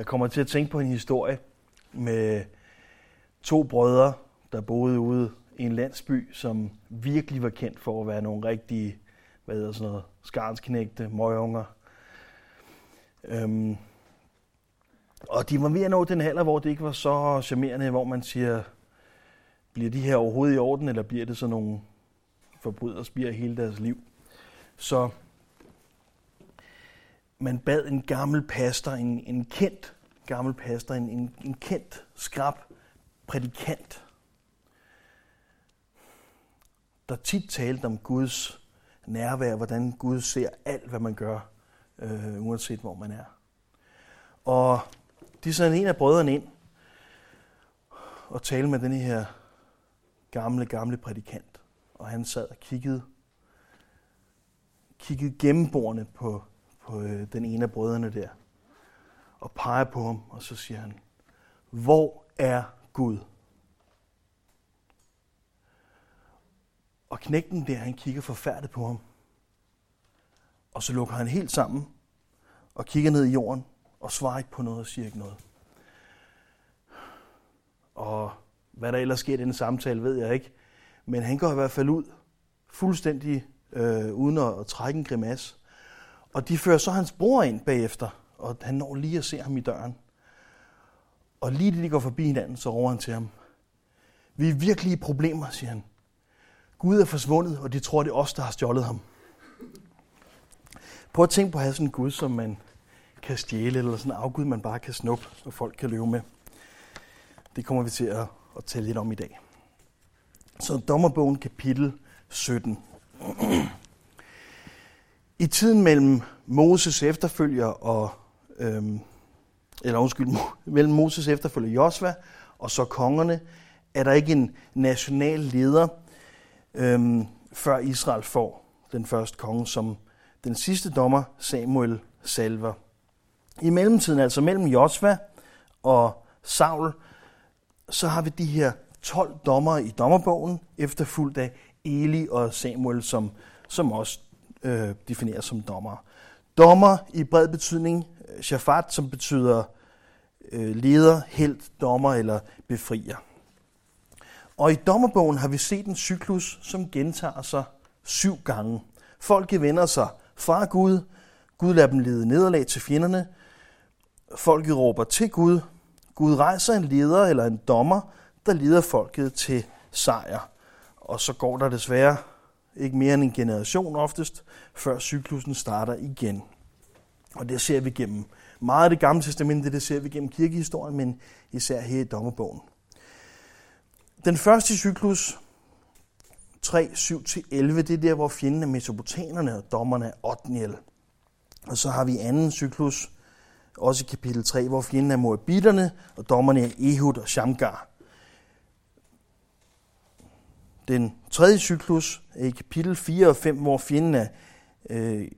Jeg kommer til at tænke på en historie med to brødre, der boede ude i en landsby, som virkelig var kendt for at være nogle rigtige, hvad hedder sådan noget, skarnsknægte, møgunger. Øhm, og de var ved at nå den alder, hvor det ikke var så charmerende, hvor man siger, bliver de her overhovedet i orden, eller bliver det sådan nogle forbrydere hele deres liv? Så man bad en gammel pastor, en, en kendt gammel pastor, en, en, en kendt skrab prædikant, der tit talte om Guds nærvær, hvordan Gud ser alt, hvad man gør, øh, uanset hvor man er. Og de sendte en af brødrene ind og talte med den her gamle, gamle prædikant. Og han sad og kiggede, kiggede gennembordene på, på øh, den ene af brødrene der. Og peger på ham, og så siger han, hvor er Gud? Og knægten der, han kigger forfærdet på ham. Og så lukker han helt sammen og kigger ned i jorden og svarer ikke på noget og siger ikke noget. Og hvad der ellers sker i den samtale, ved jeg ikke. Men han går i hvert fald ud, fuldstændig øh, uden at, at trække en grimas. Og de fører så hans bror ind bagefter, og han når lige at se ham i døren. Og lige da de går forbi hinanden, så råber han til ham. Vi er virkelig i problemer, siger han. Gud er forsvundet, og de tror, det er os, der har stjålet ham. Prøv at tænke på at have sådan en Gud, som man kan stjæle, eller sådan en afgud, man bare kan snuppe, og folk kan løbe med. Det kommer vi til at, at tale lidt om i dag. Så dommerbogen kapitel 17. I tiden mellem Moses efterfølger og øhm, eller undskyld, mellem Moses efterfølger Josva og så kongerne, er der ikke en national leder, øhm, før Israel får den første konge, som den sidste dommer Samuel salver. I mellemtiden, altså mellem Josva og Saul, så har vi de her 12 dommer i dommerbogen, efterfulgt af Eli og Samuel, som, som også øh, defineres som dommer. Dommer i bred betydning, øh, Shafat, som betyder øh, leder, helt, dommer eller befrier. Og i dommerbogen har vi set en cyklus, som gentager sig syv gange. Folket vender sig fra Gud. Gud lader dem lede nederlag til fjenderne. Folket råber til Gud. Gud rejser en leder eller en dommer, der leder folket til sejr. Og så går der desværre ikke mere end en generation oftest, før cyklusen starter igen. Og det ser vi gennem meget af det gamle testamente, det ser vi gennem kirkehistorien, men især her i dommerbogen. Den første cyklus, 3, 7-11, det er der, hvor fjenden er mesopotanerne og dommerne er Otniel. Og så har vi anden cyklus, også i kapitel 3, hvor fjenden er moabitterne, og dommerne er Ehud og Shamgar. Den tredje cyklus i kapitel 4 og 5, hvor fjenden er øh,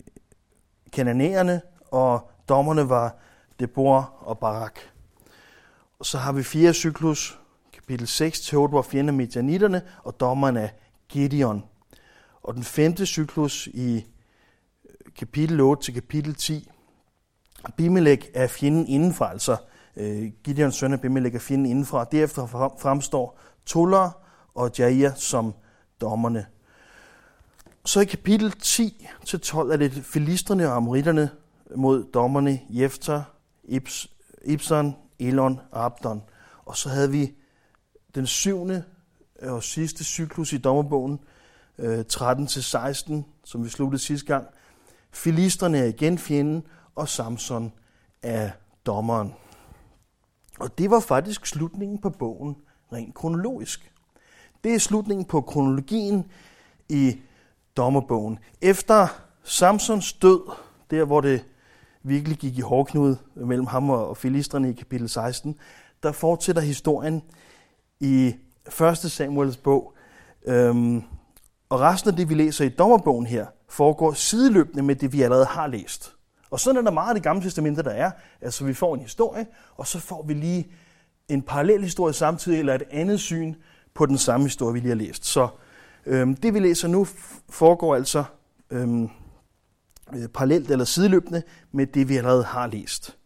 kananæerne, og dommerne var Deborah og Barak. Og så har vi fjerde cyklus, kapitel 6 til 8, hvor fjenden er medianitterne, og dommerne er Gideon. Og den femte cyklus i øh, kapitel 8 til kapitel 10, Bimelek er fjenden indenfra, altså øh, Gideons søn af Bimelek er fjenden indenfra. Derefter fremstår Toller og Jair som dommerne. Så i kapitel 10 til 12 er det filisterne og amoritterne mod dommerne Jefter, Ibs, Elon og Abdon. Og så havde vi den syvende og sidste cyklus i dommerbogen, øh, 13-16, som vi sluttede sidste gang. Filisterne er igen fjenden, og Samson er dommeren. Og det var faktisk slutningen på bogen, rent kronologisk. Det er slutningen på kronologien i dommerbogen. Efter Samsons død, der hvor det virkelig gik i hårdknud mellem ham og filisterne i kapitel 16, der fortsætter historien i 1. Samuels bog. Øhm, og resten af det, vi læser i dommerbogen her, foregår sideløbende med det, vi allerede har læst. Og sådan er der meget af det gamle testamente, der er. Altså vi får en historie, og så får vi lige en parallel historie samtidig, eller et andet syn på den samme historie, vi lige har læst. Så øhm, det, vi læser nu, foregår altså øhm, øh, parallelt eller sideløbende med det, vi allerede har læst.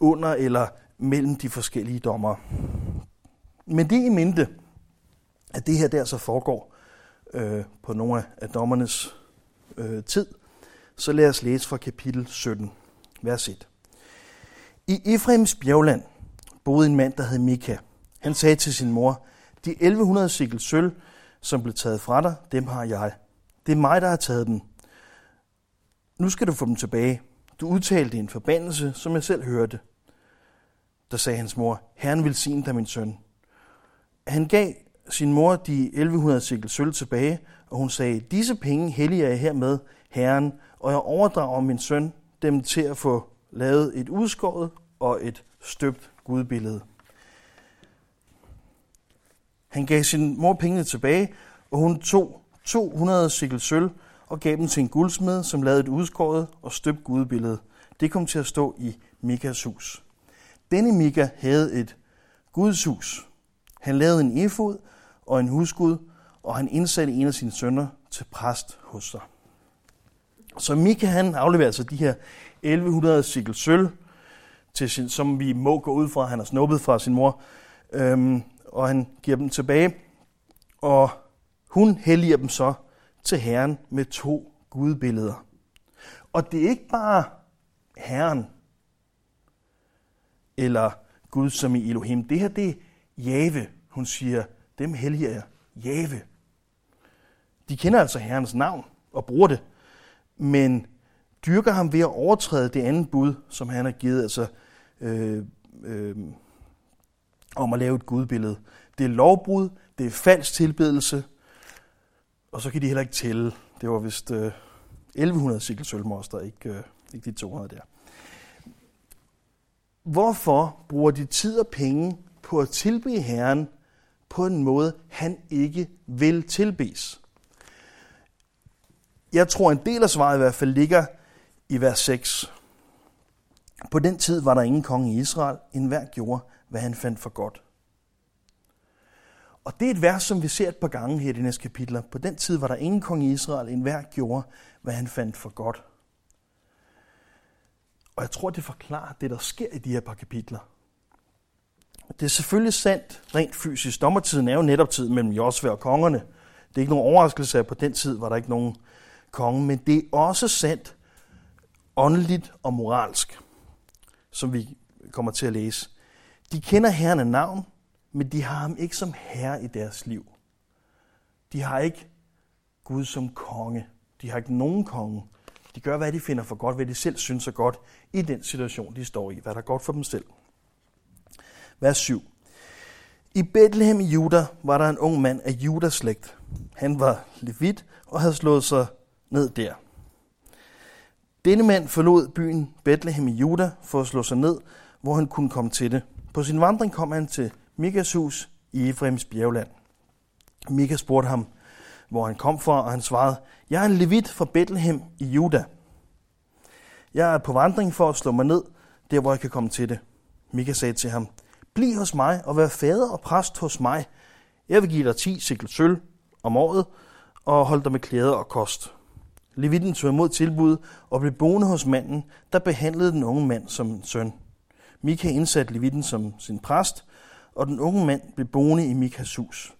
under eller mellem de forskellige dommer. Men det i mente, at det her der så altså foregår øh, på nogle af dommernes øh, tid, så lad os læse fra kapitel 17, vers 1. I Efraims bjergland boede en mand, der hed Mika. Han sagde til sin mor, de 1100 sikkel sølv, som blev taget fra dig, dem har jeg. Det er mig, der har taget dem. Nu skal du få dem tilbage. Du udtalte en forbandelse, som jeg selv hørte. Der sagde hans mor, Herren vil sige dig, min søn. Han gav sin mor de 1100 sikkel sølv tilbage, og hun sagde, disse penge helliger jeg hermed, Herren, og jeg overdrager min søn dem til at få lavet et udskåret og et støbt gudbillede. Han gav sin mor pengene tilbage, og hun tog 200 sikkel sølv og gav dem til en guldsmed, som lavede et udskåret og støbt gudbillede. Det kom til at stå i Mikas hus. Denne Mika havde et gudshus. Han lavede en efod og en husgud, og han indsatte en af sine sønner til præst hos sig. Så Mika han afleverer altså de her 1100 sikkel sølv, til sin, som vi må gå ud fra, han har snuppet fra sin mor, øhm, og han giver dem tilbage, og hun helliger dem så til Herren med to gudbilleder. Og det er ikke bare Herren, eller Gud som i Elohim. Det her, det er Jave. Hun siger, dem helliger jeg. Jave. De kender altså Herrens navn og bruger det, men dyrker ham ved at overtræde det andet bud, som han har givet, altså øh, øh, om at lave et gudbillede. Det er lovbrud, det er falsk tilbedelse, og så kan de heller ikke tælle. Det var vist øh, 1100 sikkel sølvmoster, ikke, øh, ikke de 200 der. Hvorfor bruger de tid og penge på at tilbe Herren på en måde, han ikke vil tilbes? Jeg tror, en del af svaret i hvert fald ligger i vers 6. På den tid var der ingen konge i Israel. En hver gjorde, hvad han fandt for godt. Og det er et vers, som vi ser et par gange her i de næste kapitler. På den tid var der ingen konge i Israel. En hver gjorde, hvad han fandt for godt. Og jeg tror, det forklarer det, der sker i de her par kapitler. Det er selvfølgelig sandt rent fysisk. Dommertiden er jo netop tid mellem Josve og kongerne. Det er ikke nogen overraskelse, at på den tid var der ikke nogen konge, men det er også sandt åndeligt og moralsk, som vi kommer til at læse. De kender Herren af navn, men de har ham ikke som herre i deres liv. De har ikke Gud som konge. De har ikke nogen konge. De gør, hvad de finder for godt, hvad de selv synes er godt i den situation, de står i, hvad der er godt for dem selv. Vers 7. I Bethlehem i Juda var der en ung mand af Judas slægt. Han var levit og havde slået sig ned der. Denne mand forlod byen Bethlehem i Juda for at slå sig ned, hvor han kunne komme til det. På sin vandring kom han til Mikas hus i Efraims bjergland. Mika spurgte ham, hvor han kom fra, og han svarede, Jeg er en levit fra Bethlehem i Juda. Jeg er på vandring for at slå mig ned, der hvor jeg kan komme til det. Mika sagde til ham, Bliv hos mig og vær fader og præst hos mig. Jeg vil give dig 10 sikkel sølv om året og holde dig med klæder og kost. Levitten tog imod tilbud og blev boende hos manden, der behandlede den unge mand som en søn. Mika indsatte Levitten som sin præst, og den unge mand blev boende i Mikas hus.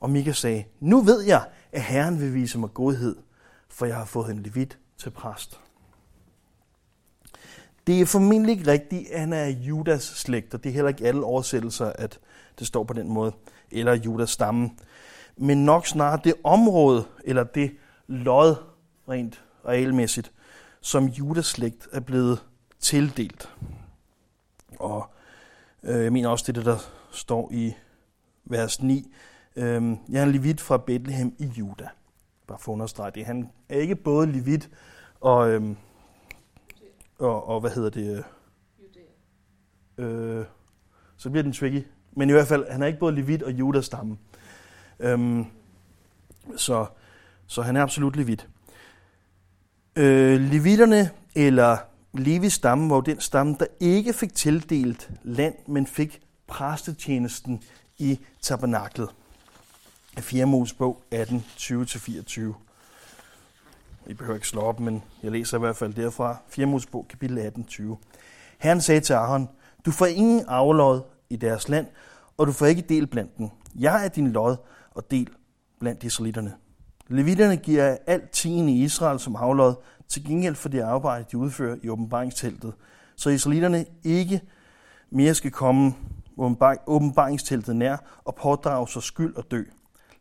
Og Mika sagde, nu ved jeg, at Herren vil vise mig godhed, for jeg har fået en levit til præst. Det er formentlig ikke rigtigt, at han er Judas slægt, og det er heller ikke alle oversættelser, at det står på den måde, eller Judas stamme. Men nok snarere det område, eller det lod, rent regelmæssigt, som Judas slægt er blevet tildelt. Og øh, jeg mener også, det det, der står i vers 9. Øh, jeg er en levit fra Bethlehem i Juda. Bare for at understrege det. Han er ikke både levit og, øh, og, og hvad hedder det? Øh, øh, så bliver den tricky. Men i hvert fald, han er ikke både levit og Judas stamme. Øhm, så, så han er absolut levit. Øh, levitterne, eller Levis stamme, var den stamme, der ikke fik tildelt land, men fik præstetjenesten i tabernaklet. 4 Mosebog 18, 20-24. I behøver ikke slå op, men jeg læser i hvert fald derfra. 4 Mosebog kapitel 18, 20. Herren sagde til Aaron, du får ingen aflod i deres land, og du får ikke del blandt dem. Jeg er din lod og del blandt israelitterne. Levitterne giver alt tiende i Israel som aflod, til gengæld for det arbejde, de udfører i åbenbaringsteltet, så israelitterne ikke mere skal komme åbenbaringsteltet nær og pådrage sig skyld og dø.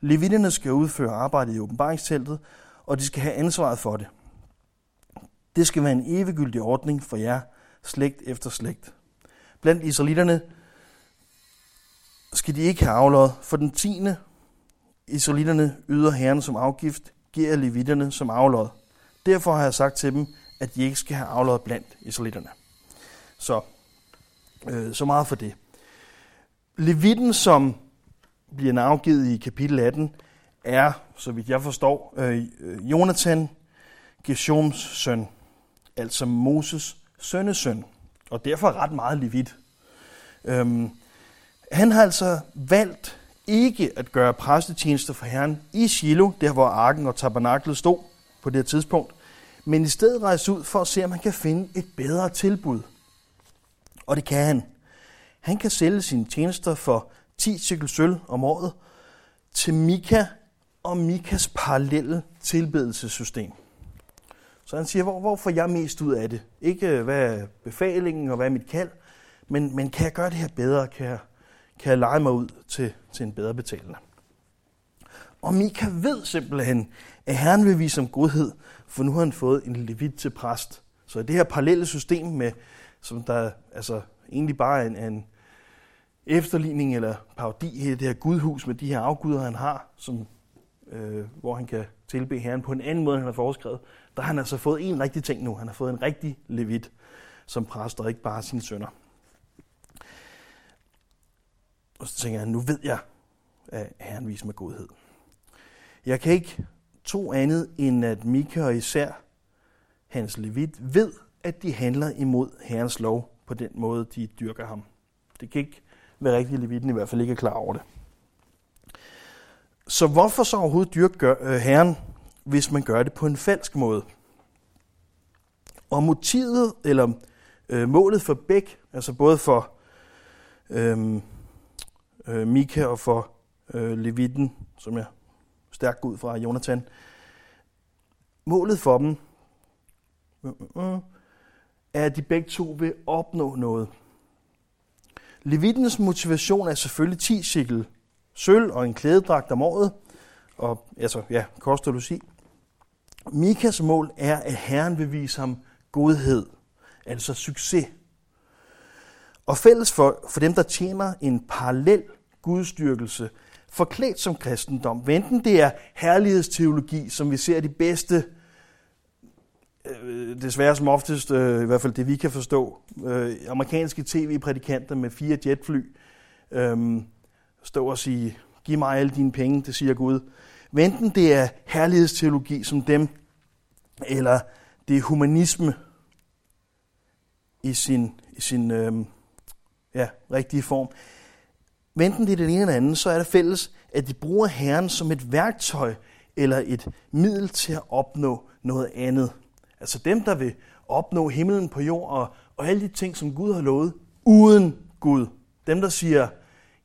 Levitterne skal udføre arbejdet i åbenbaringsteltet, og de skal have ansvaret for det. Det skal være en eviggyldig ordning for jer, slægt efter slægt. Blandt israelitterne skal de ikke have aflod, for den tiende israelitterne yder herren som afgift, giver levitterne som aflod. Derfor har jeg sagt til dem, at de ikke skal have aflod blandt israelitterne. Så, øh, så meget for det. Levitten, som bliver navngivet i kapitel 18, er, så vidt jeg forstår, øh, øh, Jonathan, Geshoms søn, altså Moses sønnesøn, og derfor ret meget levit. Øhm, han har altså valgt ikke at gøre præstetjenester for Herren i Shiloh, der hvor arken og tabernaklet stod på det tidspunkt, men i stedet rejse ud for at se, om han kan finde et bedre tilbud. Og det kan han. Han kan sælge sine tjenester for 10 cykel sølv om året til Mika og Mikas parallelle tilbedelsessystem. Så han siger, hvor, hvor får jeg mest ud af det? Ikke øh, hvad er befalingen og hvad er mit kald, men, men kan jeg gøre det her bedre? Kan jeg, kan jeg lege mig ud til, til en bedre betalende? Og Mika ved simpelthen, at Herren vil vise om godhed, for nu har han fået en levit til præst. Så det her parallelle system, med, som der altså, egentlig bare er en, en efterligning eller parodi i det her gudhus med de her afguder, han har, som, øh, hvor han kan tilbe Herren på en anden måde, end han har foreskrevet, der har han altså fået en rigtig ting nu. Han har fået en rigtig levit som præst, og ikke bare sine sønner. Og så tænker jeg, nu ved jeg, at Herren viser mig godhed. Jeg kan ikke tro andet, end at Mika og især hans levit ved, at de handler imod Herrens lov på den måde, de dyrker ham. Det kan ikke være rigtigt, levitten i hvert fald ikke er klar over det. Så hvorfor så overhovedet dyrke øh, Herren, hvis man gør det på en falsk måde? Og motivet, eller øh, målet for begge, altså både for øhm, øh, øh, Mika og for øh, Levitten, som jeg stærkt ud fra Jonathan, målet for dem er, at de begge to vil opnå noget. Levittens motivation er selvfølgelig 10 sikkel sølv og en klædedragt om året, og altså, ja, kost og logi. Mikas mål er, at Herren vil vise ham godhed, altså succes. Og fælles for, for dem, der tjener en parallel gudstyrkelse, forklædt som kristendom, enten det er herlighedsteologi, som vi ser de bedste, øh, desværre som oftest, øh, i hvert fald det vi kan forstå, øh, amerikanske tv-prædikanter med fire jetfly, øh, stå og sige, giv mig alle dine penge, det siger Gud. Enten det er herlighedsteologi som dem, eller det er humanisme i sin, i sin øh, ja, rigtige form venten det er den ene eller anden, så er det fælles, at de bruger Herren som et værktøj eller et middel til at opnå noget andet. Altså dem, der vil opnå himlen på jord og, og alle de ting, som Gud har lovet, uden Gud. Dem, der siger,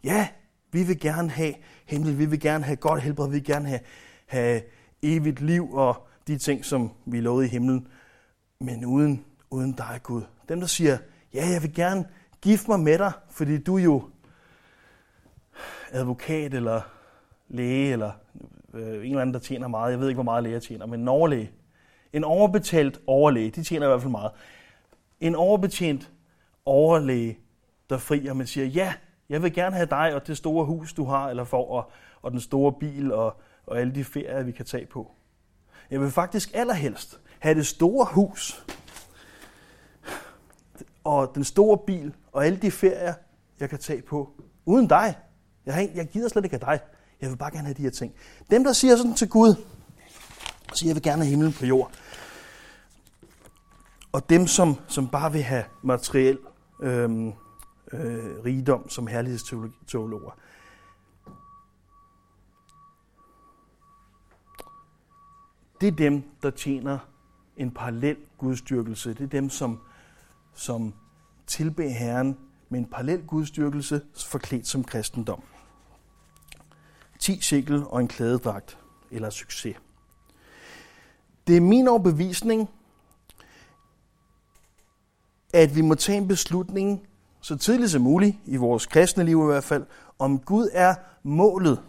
ja, vi vil gerne have himmel, vi vil gerne have godt helbred, vi vil gerne have, have evigt liv og de ting, som vi lovede i himlen, men uden, uden dig, Gud. Dem, der siger, ja, jeg vil gerne gifte mig med dig, fordi du jo advokat eller læge, eller øh, en eller anden, der tjener meget. Jeg ved ikke, hvor meget læger tjener, men en overlæge. En overbetalt overlæge, de tjener i hvert fald meget. En overbetjent overlæge, der frier, man siger, ja, jeg vil gerne have dig og det store hus, du har, eller får, og, og den store bil, og, og alle de ferier, vi kan tage på. Jeg vil faktisk allerhelst have det store hus, og den store bil, og alle de ferier, jeg kan tage på, uden dig. Jeg, har, jeg gider slet ikke af dig. Jeg vil bare gerne have de her ting. Dem, der siger sådan til Gud, siger, jeg vil gerne have himlen på jord. Og dem, som, som bare vil have materiel øhm, øh, rigdom som herlighedsteologer. Det er dem, der tjener en parallel gudstyrkelse. Det er dem, som, som tilbeder Herren med en parallel gudstyrkelse forklædt som kristendom. 10 sikkel og en klædedragt eller succes. Det er min overbevisning, at vi må tage en beslutning så tidligt som muligt, i vores kristne liv i hvert fald, om Gud er målet,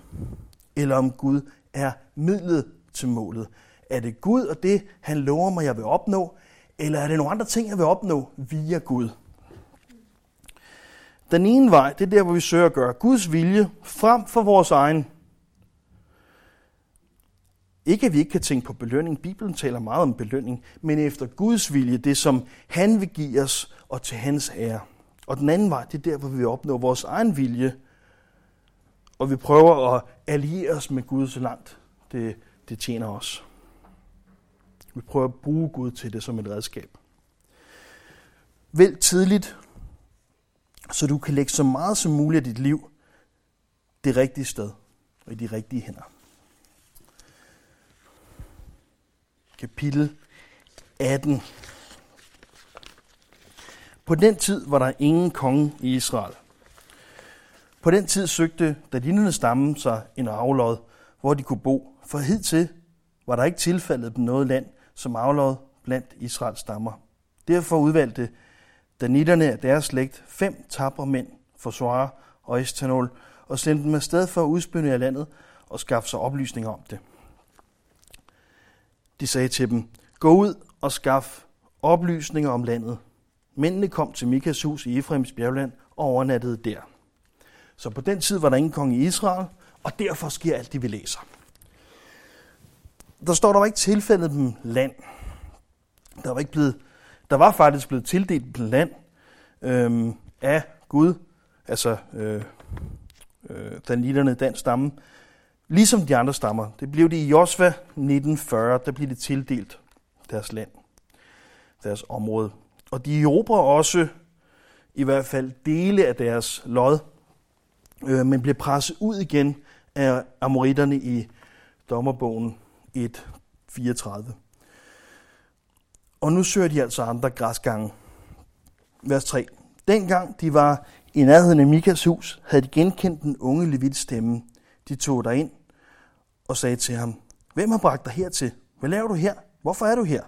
eller om Gud er midlet til målet. Er det Gud og det, han lover mig, jeg vil opnå, eller er det nogle andre ting, jeg vil opnå via Gud? Den ene vej, det er der, hvor vi søger at gøre Guds vilje frem for vores egen. Ikke at vi ikke kan tænke på belønning. Bibelen taler meget om belønning, men efter Guds vilje, det som han vil give os og til hans ære. Og den anden vej, det er der, hvor vi opnår vores egen vilje, og vi prøver at alliere os med Gud så langt det, det tjener os. Vi prøver at bruge Gud til det som et redskab. Vælg tidligt, så du kan lægge så meget som muligt af dit liv det rigtige sted og i de rigtige hænder. Kapitel 18. På den tid var der ingen konge i Israel. På den tid søgte Dalinerne stamme sig en aflod, hvor de kunne bo, for hidtil var der ikke tilfaldet dem noget land som aflod blandt Israels stammer. Derfor udvalgte Danitterne af deres slægt fem tabre mænd, Forsvare og Estanol, og sendte dem afsted for at udspynde af landet og skaffe sig oplysninger om det. De sagde til dem, gå ud og skaff oplysninger om landet. Mændene kom til Mikas hus i Efraims bjergland og overnattede der. Så på den tid var der ingen konge i Israel, og derfor sker alt det, vi læser. Der står, der var ikke tilfældet dem land. Der var, ikke blevet, der var faktisk blevet tildelt dem land øhm, af Gud, altså øh, øh, daniterne, den stamme, ligesom de andre stammer. Det blev det i Josva 1940, der blev det tildelt deres land, deres område. Og de erobrer også i hvert fald dele af deres lod, øh, men bliver presset ud igen af amoritterne i dommerbogen 1.34. Og nu søger de altså andre græsgange. Vers 3. Dengang de var i nærheden af Mikas hus, havde de genkendt den unge Levits stemme. De tog der ind og sagde til ham, Hvem har bragt dig hertil? Hvad laver du her? Hvorfor er du her?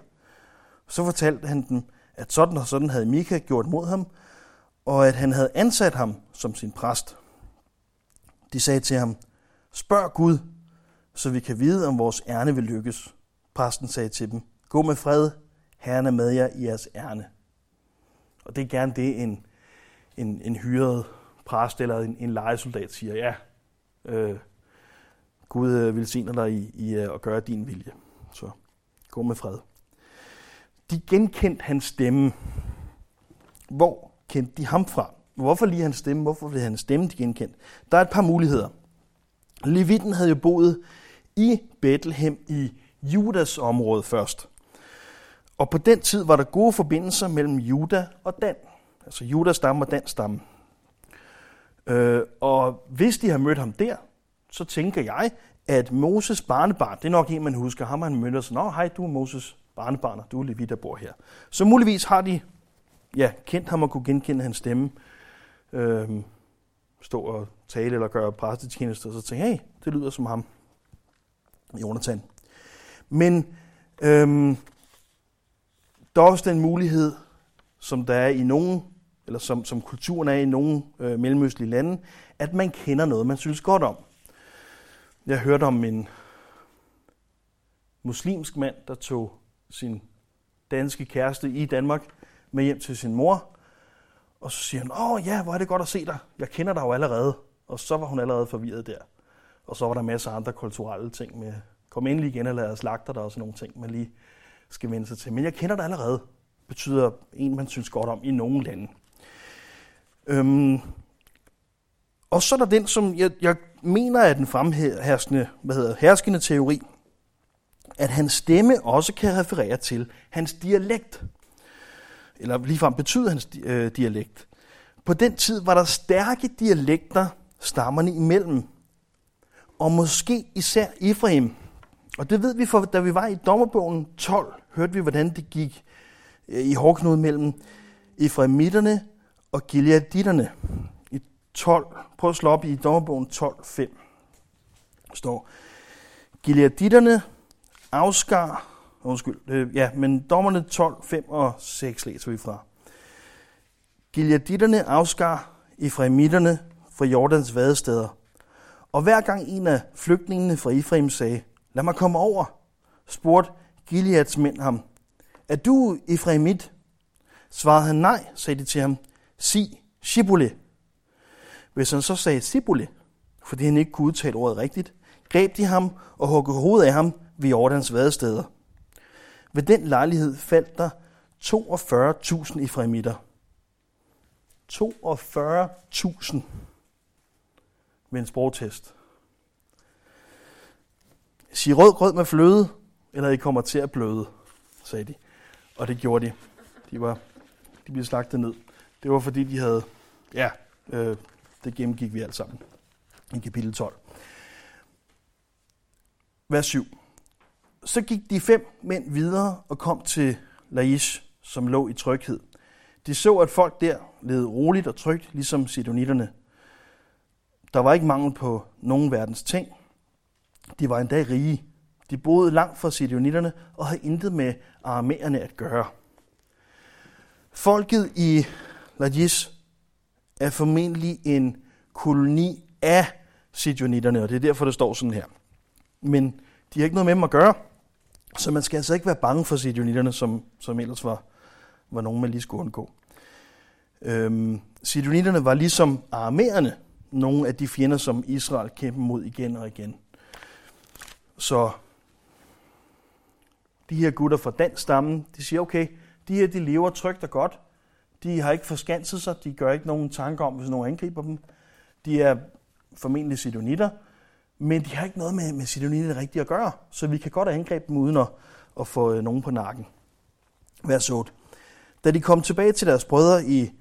Så fortalte han dem, at sådan og sådan havde Mika gjort mod ham, og at han havde ansat ham som sin præst. De sagde til ham, spørg Gud, så vi kan vide, om vores ærne vil lykkes. Præsten sagde til dem, gå med fred, Herren er med jer i jeres ærne. Og det er gerne det, en, en, en hyret præst eller en, en legesoldat siger, ja, øh, Gud øh, velsigner dig i, i øh, at gøre din vilje. Så gå med fred. De genkendte hans stemme. Hvor kendte de ham fra? Hvorfor lige hans stemme? Hvorfor blev hans stemme de genkendt? Der er et par muligheder. Levitten havde jo boet i Bethlehem i Judas område først. Og på den tid var der gode forbindelser mellem Juda og Dan. Altså Judas stamme og Dan stamme. Øh, og hvis de har mødt ham der, så tænker jeg, at Moses barnebarn, det er nok en, man husker, ham han mødte sig, nå hej, du er Moses barnebarn, og du er Levi, der bor her. Så muligvis har de ja, kendt ham og kunne genkende hans stemme, øh, stå og tale eller gøre præstetjeneste, og så tænke, hey, det lyder som ham, Jonathan. Men øhm, der er også den mulighed, som der er i nogen, eller som, som kulturen er i nogle øh, mellemøstlige lande, at man kender noget, man synes godt om. Jeg hørte om en muslimsk mand, der tog sin danske kæreste i Danmark med hjem til sin mor, og så siger han, åh ja, hvor er det godt at se dig. Jeg kender dig jo allerede. Og så var hun allerede forvirret der. Og så var der masser af andre kulturelle ting med, kom endelig igen og lad os lagte dig og sådan nogle ting, man lige skal vende sig til. Men jeg kender dig allerede, betyder en, man synes godt om i nogle lande. Øhm, og så er der den, som jeg, jeg mener er den fremherskende, hvad hedder, herskende teori, at hans stemme også kan referere til hans dialekt eller ligefrem betyder hans øh, dialekt. På den tid var der stærke dialekter stammerne imellem. Og måske især Efraim. Og det ved vi, for da vi var i dommerbogen 12, hørte vi, hvordan det gik øh, i hårdknud mellem Efraimitterne og Gileaditterne 12. Prøv at slå op i dommerbogen 12.5. står, Gileaditterne afskar, undskyld, øh, ja, men dommerne 12, 5 og 6 læser vi fra. Gileaditterne afskar Efraimitterne fra Jordans vadesteder. Og hver gang en af flygtningene fra Efraim sagde, lad mig komme over, spurgte Gileads mænd ham, er du Efraimit? Svarede han nej, sagde de til ham, sig Shibboleth. Hvis han så sagde Sibule, fordi han ikke kunne udtale ordet rigtigt, greb de ham og huggede hovedet af ham ved Jordans vadesteder. Ved den lejlighed faldt der 42.000 Efraimitter. 42.000 ved en sprogtest. Sig rød grød med fløde, eller I kommer til at bløde, sagde de. Og det gjorde de. De, var, de blev slagtet ned. Det var fordi, de havde... Ja, øh, det gennemgik vi alt sammen i kapitel 12. Vers 7. Så gik de fem mænd videre og kom til Laish, som lå i tryghed. De så, at folk der levede roligt og trygt, ligesom sidonitterne. Der var ikke mangel på nogen verdens ting. De var endda rige. De boede langt fra sidonitterne og havde intet med armerne at gøre. Folket i Lajis er formentlig en koloni af sidionitterne, og det er derfor, det står sådan her. Men de har ikke noget med dem at gøre, så man skal altså ikke være bange for sidionitterne, som, som ellers var, var nogen, man lige skulle undgå. Øhm, sidionitterne var ligesom armererne, nogle af de fjender, som Israel kæmper mod igen og igen. Så de her gutter fra den stamme, de siger, okay, de her de lever trygt og godt. De har ikke forskanset sig, de gør ikke nogen tanker om, hvis nogen angriber dem. De er formentlig sidonitter, men de har ikke noget med, med sidonitter rigtigt at gøre, så vi kan godt angribe dem uden at, at få øh, nogen på nakken. Vers 8. Da de kom tilbage til deres brødre i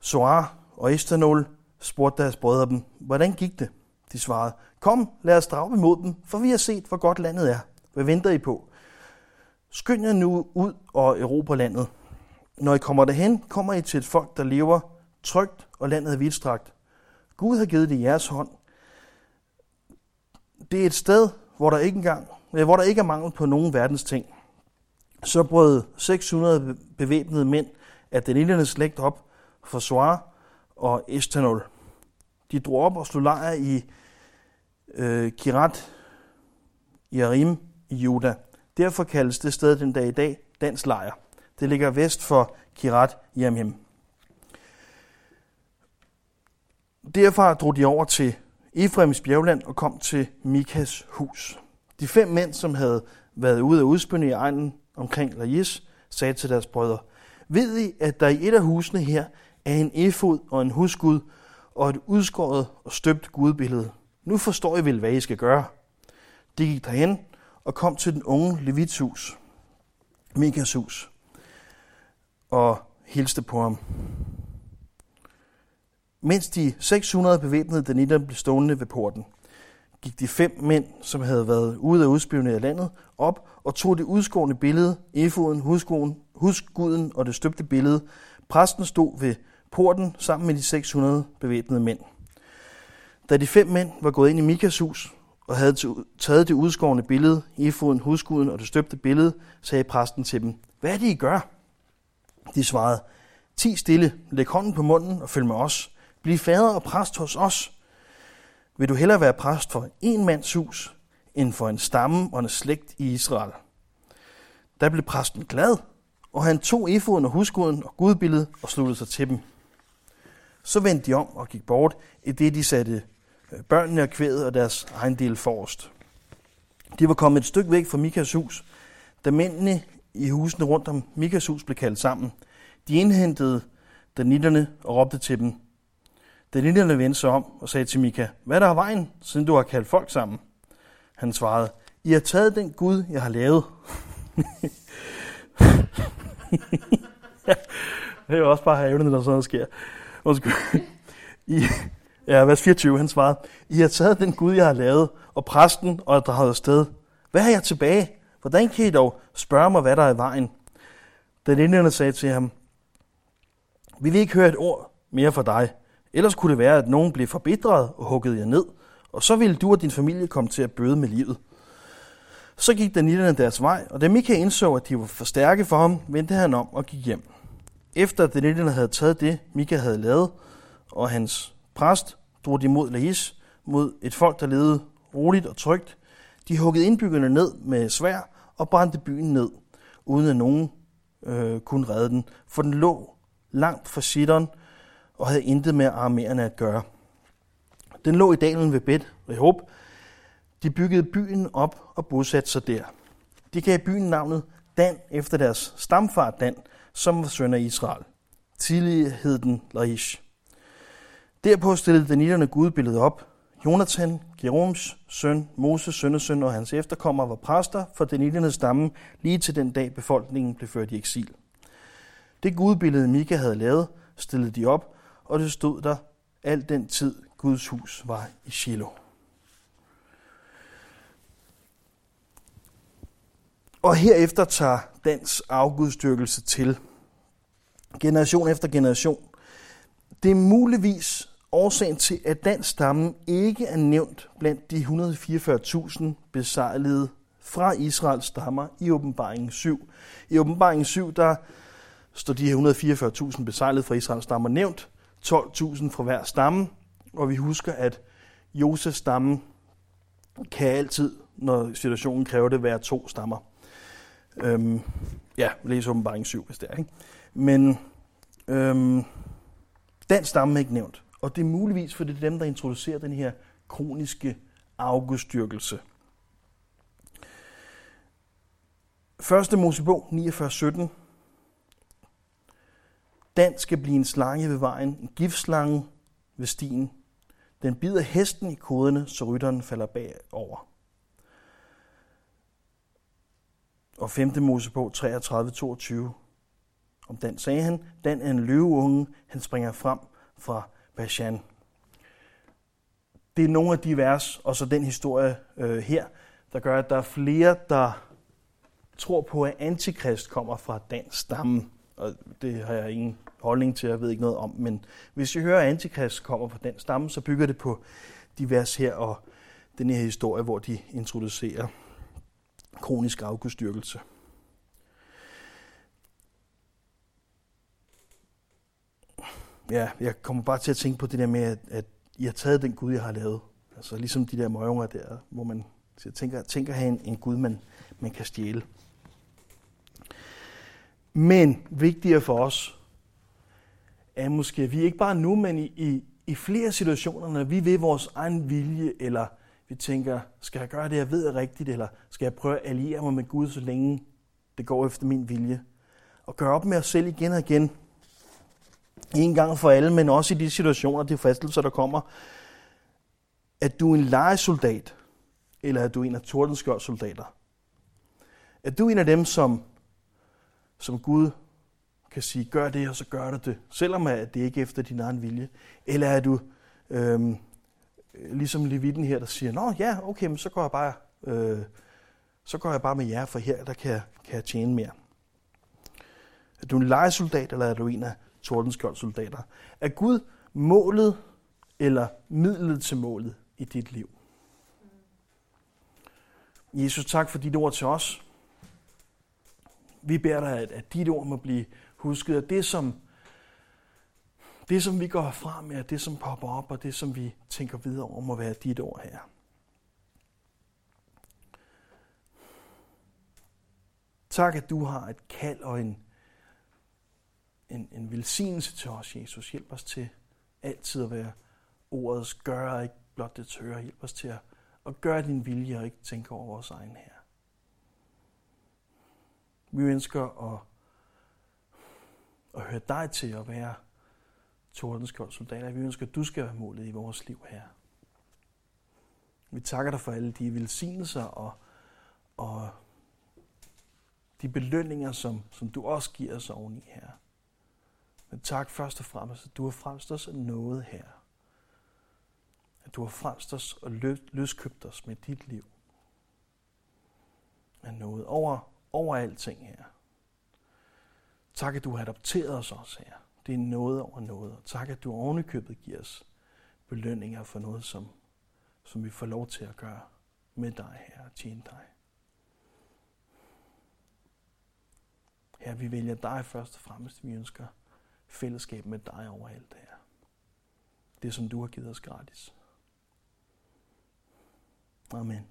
Soar og Estanol, spurgte deres brødre dem, hvordan gik det? De svarede, kom, lad os drage imod dem, for vi har set, hvor godt landet er. Hvad venter I på? Skynd jer nu ud og erobre landet. Når I kommer derhen, kommer I til et folk, der lever trygt, og landet er vidstrakt. Gud har givet det i jeres hånd. Det er et sted, hvor der ikke, engang, øh, hvor der ikke er mangel på nogen verdens ting. Så brød 600 bevæbnede mænd af den indledende slægt op for Soar og Estanol. De drog op og slog lejr i øh, Kirat Yarim i Juda. Derfor kaldes det sted den dag i dag dansk lejr. Det ligger vest for Kirat Yarim. Derfra drog de over til Efraims bjergland og kom til Mikas hus. De fem mænd, som havde været ude at udspynde i egnen omkring Lajis, sagde til deres brødre, Ved I, at der i et af husene her er en efod og en husgud og et udskåret og støbt gudbillede? Nu forstår I vel, hvad I skal gøre. De gik derhen og kom til den unge Levits hus, Mikas hus, og hilste på ham. Mens de 600 bevæbnede danitter blev stående ved porten, gik de fem mænd, som havde været ude af udspionere af landet, op og tog det udskårne billede, efoden, husguden, husguden og det støbte billede. Præsten stod ved porten sammen med de 600 bevæbnede mænd. Da de fem mænd var gået ind i Mikas hus og havde taget det udskårne billede, efoden, husguden og det støbte billede, sagde præsten til dem, hvad er det, I gør? De svarede, ti stille, læg hånden på munden og følg med os. Bliv fader og præst hos os. Vil du hellere være præst for en mands hus, end for en stamme og en slægt i Israel? Der blev præsten glad, og han tog efoden og huskuden og gudbilledet og sluttede sig til dem. Så vendte de om og gik bort, i det de satte øh, børnene og kvædet og deres egen del forrest. De var kommet et stykke væk fra Mikas hus, da mændene i husene rundt om Mikas hus blev kaldt sammen. De indhentede danitterne og råbte til dem, Danitterne vendte sig om og sagde til Mika, hvad er der af vejen, siden du har kaldt folk sammen? Han svarede, I har taget den Gud, jeg har lavet. det er jo også bare havende, når sådan noget sker. Undskyld. I, ja, vers 24, han svarede, I har taget den Gud, jeg har lavet, og præsten, og der har sted. Hvad har jeg tilbage? Hvordan kan I dog spørge mig, hvad der er i vejen? Den indlænderne sagde til ham, vi vil ikke høre et ord, mere fra dig. Ellers kunne det være, at nogen blev forbitret og hugget jer ned, og så ville du og din familie komme til at bøde med livet. Så gik danitterne deres vej, og da Mika indså, at de var for stærke for ham, vendte han om og gik hjem. Efter at danitterne havde taget det, Mika havde lavet, og hans præst drog de mod Lais, mod et folk, der levede roligt og trygt. De huggede indbyggerne ned med svær og brændte byen ned, uden at nogen øh, kunne redde den, for den lå langt fra Sidon og havde intet med armerende at gøre. Den lå i dalen ved Bet Rehob. De byggede byen op og bosatte sig der. De gav byen navnet Dan efter deres stamfar Dan, som var søn af Israel. Tidligere hed den Laish. Derpå stillede danitterne gudbilledet op. Jonathan, Jeroms søn, Moses sønnesøn og hans efterkommere var præster for den danitternes stamme lige til den dag befolkningen blev ført i eksil. Det gudbillede Mika havde lavet, stillede de op, og det stod der al den tid Guds hus var i Shiloh. Og herefter tager dans afgudstyrkelse til. Generation efter generation. Det er muligvis årsagen til, at dansk stamme ikke er nævnt blandt de 144.000 besejlede fra Israels stammer i åbenbaringen 7. I åbenbaringen 7, der står de her 144.000 besejlede fra Israels stammer nævnt, 12.000 fra hver stamme, og vi husker, at Josefs stamme kan altid, når situationen kræver det, være to stammer. Øhm, ja, læs åbenbaringen 7, hvis det er. Ikke? Men øhm, den stamme er ikke nævnt. Og det er muligvis, for det er dem, der introducerer den her kroniske afgudstyrkelse. Første Mosebog 49.17. Dan skal blive en slange ved vejen, en giftslange ved stien. Den bider hesten i koderne, så rytteren falder bagover. Og 5. Mosebog 33.22. Om Dan sagde han, Dan er en løveunge, han springer frem fra Bashan. Det er nogle af de vers, og så den historie øh, her, der gør, at der er flere, der tror på, at antikrist kommer fra dansk stamme. Og det har jeg ingen holdning til, jeg ved ikke noget om. Men hvis jeg hører, at antikrist kommer fra den stamme, så bygger det på de vers her og den her historie, hvor de introducerer kronisk afgudstyrkelse. Ja, jeg kommer bare til at tænke på det der med, at, at I har taget den Gud, jeg har lavet. Altså ligesom de der møgunger der, hvor man tænker, tænker have en, en Gud, man, man kan stjæle. Men vigtigere for os er måske, at vi ikke bare nu, men i, i, i flere situationer, når vi ved vores egen vilje, eller vi tænker, skal jeg gøre det, jeg ved er rigtigt, eller skal jeg prøve at alliere mig med Gud, så længe det går efter min vilje. Og gøre op med os selv igen og igen. En gang for alle, men også i de situationer, de fristelser, der kommer. At du er en legesoldat, eller at du er en af tordenskjolds soldater. At du er en af dem, som, som Gud kan sige, gør det, og så gør du det, selvom at det ikke er efter din egen vilje? Eller er du øhm, ligesom Levitten her, der siger, nå ja, okay, men så går jeg bare, øh, så går jeg bare med jer, for her der kan, kan jeg tjene mere. Er du en legesoldat, eller er du en af tordenskjoldsoldater? Er Gud målet eller midlet til målet i dit liv? Jesus, tak for dit ord til os. Vi beder dig, at, at dit ord må blive husket, at det som, det, som vi går frem med, det, som popper op, og det, som vi tænker videre over, må være dit ord her. Tak, at du har et kald og en, en, en velsignelse til os, Jesus. Hjælp os til altid at være ordets gør, ikke blot det tørre. Hjælp os til at, at gøre din vilje og ikke tænke over vores egen her. Vi ønsker at at høre dig til at være tordenskold soldater. Vi ønsker, at du skal være målet i vores liv her. Vi takker dig for alle de velsignelser og, og de belønninger, som, som du også giver os oveni her. Men tak først og fremmest, at du har frelst os noget her. At du har frelst os og løskøbt os med dit liv. Af noget over, over alting her. Tak, at du har adopteret os også her. Det er noget over noget. Og tak, at du ovenikøbet giver os belønninger for noget, som, som vi får lov til at gøre med dig her og tjene dig. Her vi vælger dig først og fremmest. Vi ønsker fællesskab med dig over alt det her. Det, som du har givet os gratis. Amen.